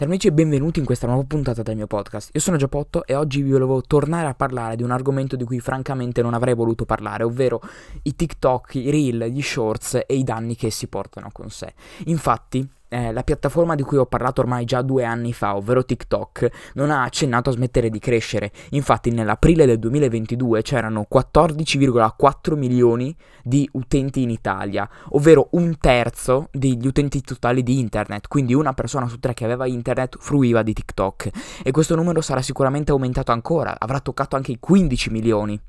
Ciao amici e benvenuti in questa nuova puntata del mio podcast. Io sono Giappotto e oggi vi volevo tornare a parlare di un argomento di cui francamente non avrei voluto parlare, ovvero i TikTok, i reel, gli shorts e i danni che essi portano con sé. Infatti, eh, la piattaforma di cui ho parlato ormai già due anni fa, ovvero TikTok, non ha accennato a smettere di crescere. Infatti nell'aprile del 2022 c'erano 14,4 milioni di utenti in Italia, ovvero un terzo degli utenti totali di internet, quindi una persona su tre che aveva internet fruiva di TikTok. E questo numero sarà sicuramente aumentato ancora, avrà toccato anche i 15 milioni.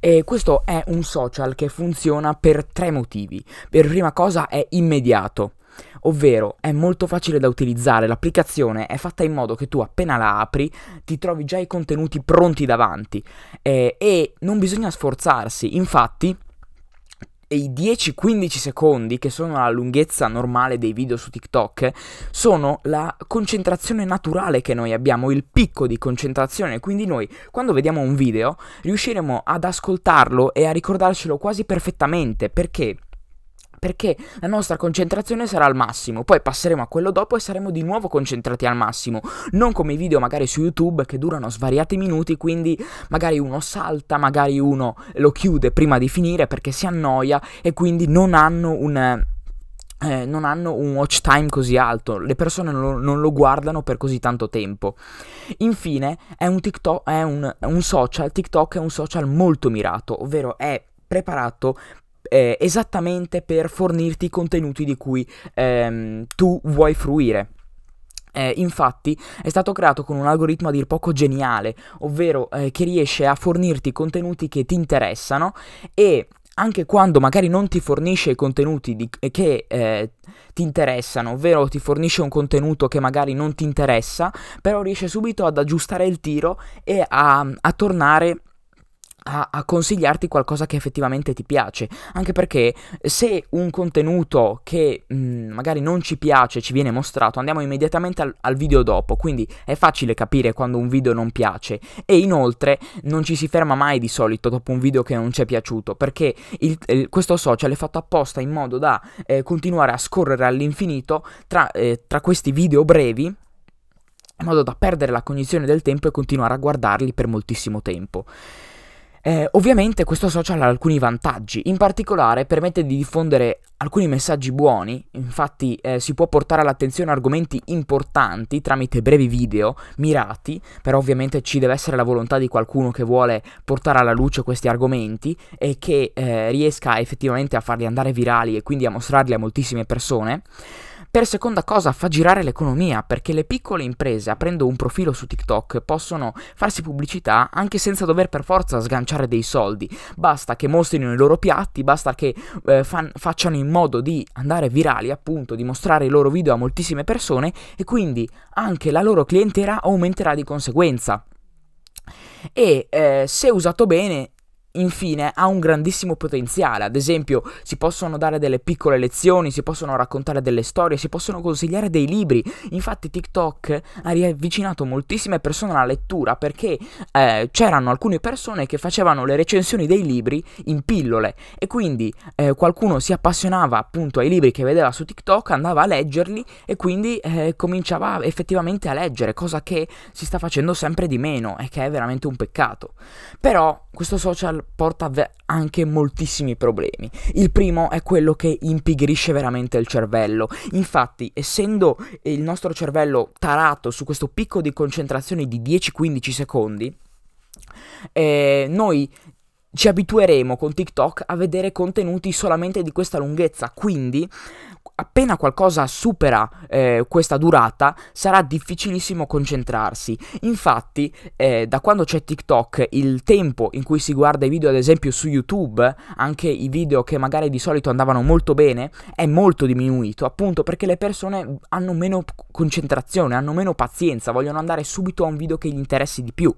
E questo è un social che funziona per tre motivi. Per prima cosa è immediato ovvero è molto facile da utilizzare, l'applicazione è fatta in modo che tu appena la apri ti trovi già i contenuti pronti davanti eh, e non bisogna sforzarsi, infatti i 10-15 secondi, che sono la lunghezza normale dei video su TikTok, sono la concentrazione naturale che noi abbiamo, il picco di concentrazione. Quindi noi, quando vediamo un video, riusciremo ad ascoltarlo e a ricordarcelo quasi perfettamente. Perché? Perché la nostra concentrazione sarà al massimo, poi passeremo a quello dopo e saremo di nuovo concentrati al massimo, non come i video magari su YouTube che durano svariati minuti, quindi magari uno salta, magari uno lo chiude prima di finire perché si annoia e quindi non hanno un... Eh, non hanno un watch time così alto, le persone non non lo guardano per così tanto tempo. Infine, è un, TikTok, è un, un social, TikTok è un social molto mirato, ovvero è preparato eh, esattamente per fornirti i contenuti di cui ehm, tu vuoi fruire. Eh, infatti è stato creato con un algoritmo a dir poco geniale, ovvero eh, che riesce a fornirti contenuti che ti interessano e anche quando magari non ti fornisce i contenuti di, che eh, ti interessano, ovvero ti fornisce un contenuto che magari non ti interessa, però riesce subito ad aggiustare il tiro e a, a tornare a, a, consigliarti qualcosa che effettivamente ti piace. Anche perché se un contenuto che mh, mm, magari non ci piace ci viene mostrato, andiamo immediatamente al, al, video dopo. Quindi è facile capire quando un video non piace. E inoltre non ci si ferma mai di solito dopo un video che non ci è piaciuto. Perché il, il, questo social è fatto apposta in modo da eh, continuare a scorrere all'infinito tra, eh, tra questi video brevi in modo da perdere la cognizione del tempo e continuare a guardarli per moltissimo tempo. Eh, ovviamente questo social ha alcuni vantaggi, in particolare permette di diffondere alcuni messaggi buoni, infatti eh, si può portare all'attenzione argomenti importanti tramite brevi video mirati, però ovviamente ci deve essere la volontà di qualcuno che vuole portare alla luce questi argomenti e che eh, riesca effettivamente a farli andare virali e quindi a mostrarli a moltissime persone. Per seconda cosa fa girare l'economia, perché le piccole imprese aprendo un profilo su TikTok possono farsi pubblicità anche senza dover per forza sganciare dei soldi. Basta che mostrino i loro piatti, basta che eh, fan, facciano in modo di andare virali, appunto, di mostrare i loro video a moltissime persone e quindi anche la loro clientela aumenterà di conseguenza. E eh, se usato bene infine ha un grandissimo potenziale, ad esempio si possono dare delle piccole lezioni, si possono raccontare delle storie, si possono consigliare dei libri, infatti TikTok ha riavvicinato moltissime persone alla lettura perché eh, c'erano alcune persone che facevano le recensioni dei libri in pillole. E quindi eh, qualcuno si appassionava appunto ai libri che vedeva su TikTok, andava a leggerli e quindi eh, cominciava effettivamente a leggere, cosa che si sta facendo sempre di meno e che è veramente un peccato. Però questo social porta anche moltissimi problemi. Il primo è quello che impigrisce veramente il cervello. Infatti, essendo il nostro cervello tarato su questo picco di concentrazione di 10-15 secondi, eh, noi ci abitueremo con TikTok a vedere contenuti solamente di questa lunghezza, quindi appena qualcosa supera eh, questa durata sarà difficilissimo concentrarsi. Infatti, eh, da quando c'è TikTok, il tempo in cui si guarda i video, ad esempio su YouTube, anche i video che magari di solito andavano molto bene, è molto diminuito, appunto perché le persone hanno meno concentrazione, hanno meno pazienza, vogliono andare subito a un video che gli interessi di più.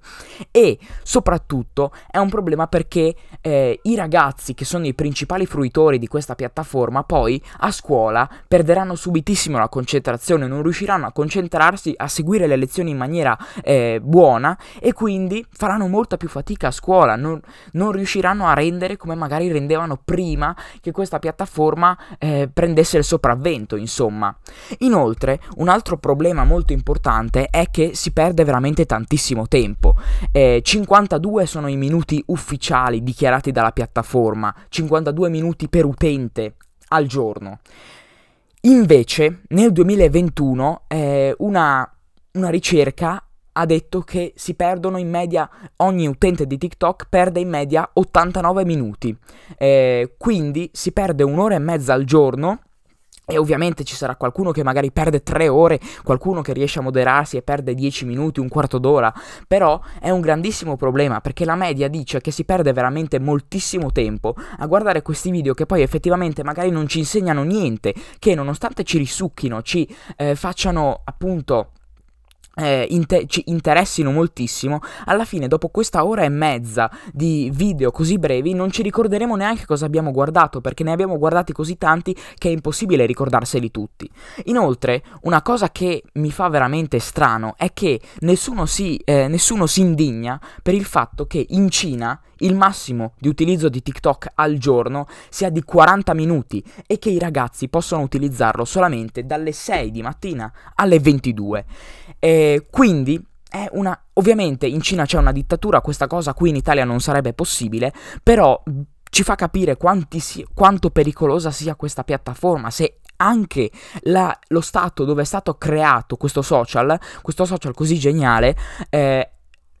E soprattutto è un problema perché eh, i ragazzi che sono i principali fruitori di questa piattaforma poi a scuola perderanno subitissimo la concentrazione, non riusciranno a concentrarsi, a seguire le lezioni in maniera eh, buona e quindi faranno molta più fatica a scuola, non, non, riusciranno a rendere come magari rendevano prima che questa piattaforma eh, prendesse il sopravvento, insomma. Inoltre, un altro problema molto importante è che si perde veramente tantissimo tempo. Eh, 52 sono i minuti ufficiali dichiarati dalla piattaforma, 52 minuti per utente al giorno. Invece, nel 2021, eh, una, una ricerca ha detto che si perdono in media, ogni utente di TikTok perde in media 89 minuti. Eh, quindi si perde un'ora e mezza al giorno e ovviamente ci sarà qualcuno che magari perde tre ore, qualcuno che riesce a moderarsi e perde dieci minuti, un quarto d'ora, però è un grandissimo problema perché la media dice che si perde veramente moltissimo tempo a guardare questi video che poi effettivamente magari non ci insegnano niente, che nonostante ci risucchino, ci eh, facciano appunto eh, inter- ci interessino moltissimo, alla fine dopo questa ora e mezza di video così brevi non ci ricorderemo neanche cosa abbiamo guardato perché ne abbiamo guardati così tanti che è impossibile ricordarseli tutti. Inoltre, una cosa che mi fa veramente strano è che nessuno si, eh, nessuno si indigna per il fatto che in Cina il massimo di utilizzo di TikTok al giorno sia di 40 minuti e che i ragazzi possono utilizzarlo solamente dalle 6 di mattina alle 22. E quindi è una... Ovviamente in Cina c'è una dittatura, questa cosa qui in Italia non sarebbe possibile, però ci fa capire si... quanto pericolosa sia questa piattaforma, se anche la... lo stato dove è stato creato questo social, questo social così geniale, eh,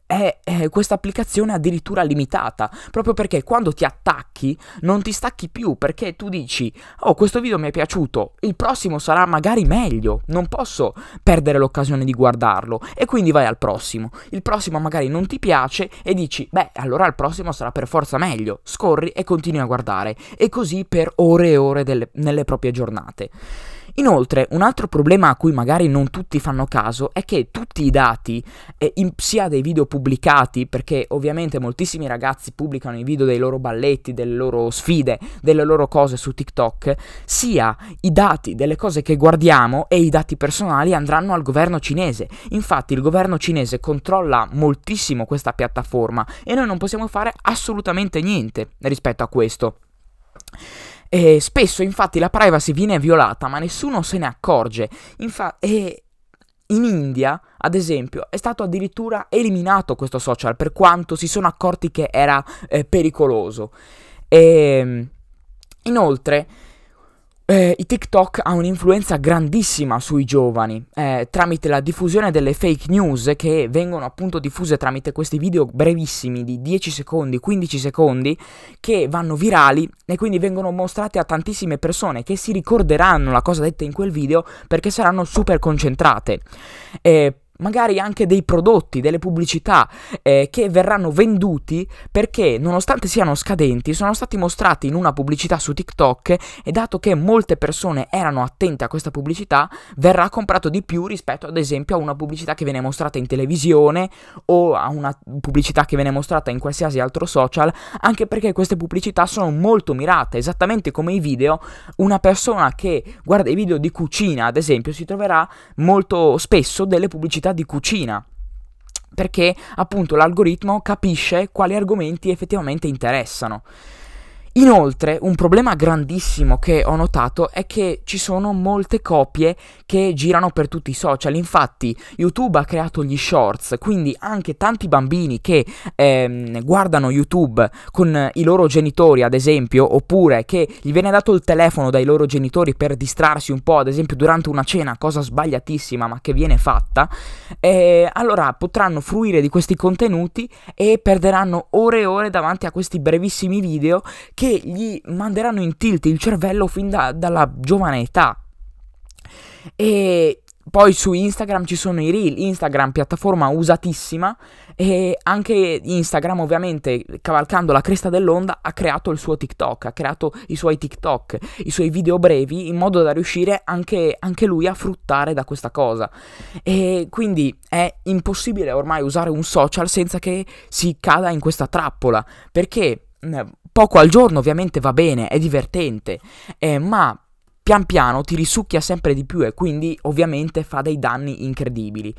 è, è questa applicazione addirittura limitata, proprio perché quando ti attacchi non ti stacchi più, perché tu dici, oh questo video mi è piaciuto, il prossimo sarà magari meglio, non posso perdere l'occasione di guardarlo, e quindi vai al prossimo. Il prossimo magari non ti piace e dici, beh allora il prossimo sarà per forza meglio, scorri e continui a guardare, e così per ore e ore delle, nelle proprie giornate. Inoltre, un altro problema a cui magari non tutti fanno caso è che tutti i dati, eh, in, sia dei video pubblicati, perché ovviamente moltissimi ragazzi pubblicano i video dei loro balletti, delle loro sfide, delle loro cose su TikTok, sia i dati delle cose che guardiamo e i dati personali andranno al governo cinese. Infatti il governo cinese controlla moltissimo questa piattaforma e noi non possiamo fare assolutamente niente rispetto a questo. E spesso infatti la privacy viene violata, ma nessuno se ne accorge. Infa- e in India, ad esempio, è stato addirittura eliminato questo social per quanto si sono accorti che era eh, pericoloso. E ehm, inoltre eh, i TikTok ha un'influenza grandissima sui giovani eh, tramite la diffusione delle fake news che vengono appunto diffuse tramite questi video brevissimi di 10 secondi, 15 secondi che vanno virali e quindi vengono mostrati a tantissime persone che si ricorderanno la cosa detta in quel video perché saranno super concentrate. Eh, magari anche dei prodotti, delle pubblicità eh, che verranno venduti perché nonostante siano scadenti sono stati mostrati in una pubblicità su TikTok e dato che molte persone erano attente a questa pubblicità verrà comprato di più rispetto ad esempio a una pubblicità che viene mostrata in televisione o a una pubblicità che viene mostrata in qualsiasi altro social anche perché queste pubblicità sono molto mirate esattamente come i video. Una persona che guarda i video di cucina ad esempio si troverà molto spesso delle pubblicità di cucina perché appunto l'algoritmo capisce quali argomenti effettivamente interessano. Inoltre, un problema grandissimo che ho notato è che ci sono molte copie che girano per tutti i social. Infatti, YouTube ha creato gli shorts, quindi anche tanti bambini che ehm, guardano YouTube con i loro genitori, ad esempio, oppure che gli viene dato il telefono dai loro genitori per distrarsi un po', ad esempio durante una cena, cosa sbagliatissima ma che viene fatta, eh, allora potranno fruire di questi contenuti e perderanno ore e ore davanti a questi brevissimi video che che gli manderanno in tilt il cervello fin da, dalla giovane età. E poi su Instagram ci sono i reel, Instagram piattaforma usatissima e anche Instagram ovviamente cavalcando la cresta dell'onda ha creato il suo TikTok, ha creato i suoi TikTok, i suoi video brevi in modo da riuscire anche, anche lui a fruttare da questa cosa. E quindi è impossibile ormai usare un social senza che si cada in questa trappola perché poco al giorno ovviamente va bene, è divertente, eh, ma pian piano ti risucchia sempre di più e quindi ovviamente fa dei danni incredibili.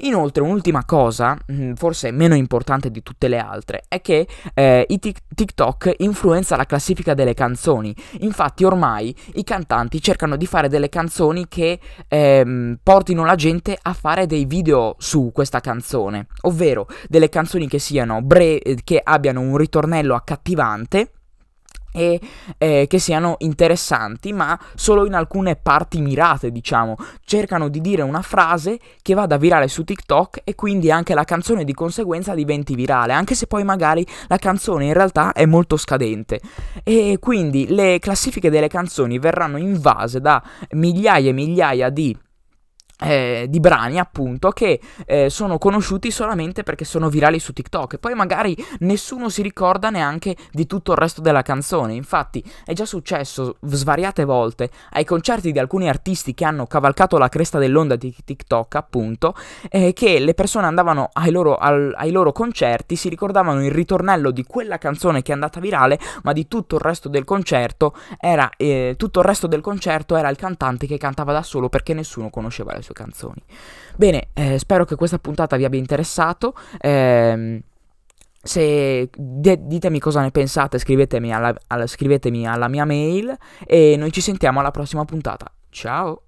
Inoltre un'ultima cosa, mm, forse meno importante di tutte le altre, è che eh, i TikTok influenza la classifica delle canzoni. Infatti ormai i cantanti cercano di fare delle canzoni che ehm, portino la gente a fare dei video su questa canzone, ovvero delle canzoni che siano bre- che abbiano un ritornello accattivante e eh, che siano interessanti, ma solo in alcune parti mirate, diciamo. Cercano di dire una frase che vada virale su TikTok e quindi anche la canzone di conseguenza diventi virale, anche se poi magari la canzone in realtà è molto scadente. E quindi le classifiche delle canzoni verranno invase da migliaia e migliaia di eh, di brani appunto che eh, sono conosciuti solamente perché sono virali su TikTok. E poi magari nessuno si ricorda neanche di tutto il resto della canzone. Infatti è già successo svariate volte. Ai concerti di alcuni artisti che hanno cavalcato la cresta dell'onda di TikTok appunto eh, che le persone andavano ai loro, al, ai loro concerti si ricordavano il ritornello di quella canzone che è andata virale ma di tutto il resto del concerto era eh, tutto il resto del concerto era il cantante che cantava da solo perché nessuno conosceva le sue sue canzoni. Bene, eh, spero che questa puntata vi abbia interessato. Eh, se de- ditemi cosa ne pensate, scrivetemi alla, alla, scrivetemi alla mia mail e noi ci sentiamo alla prossima puntata. Ciao!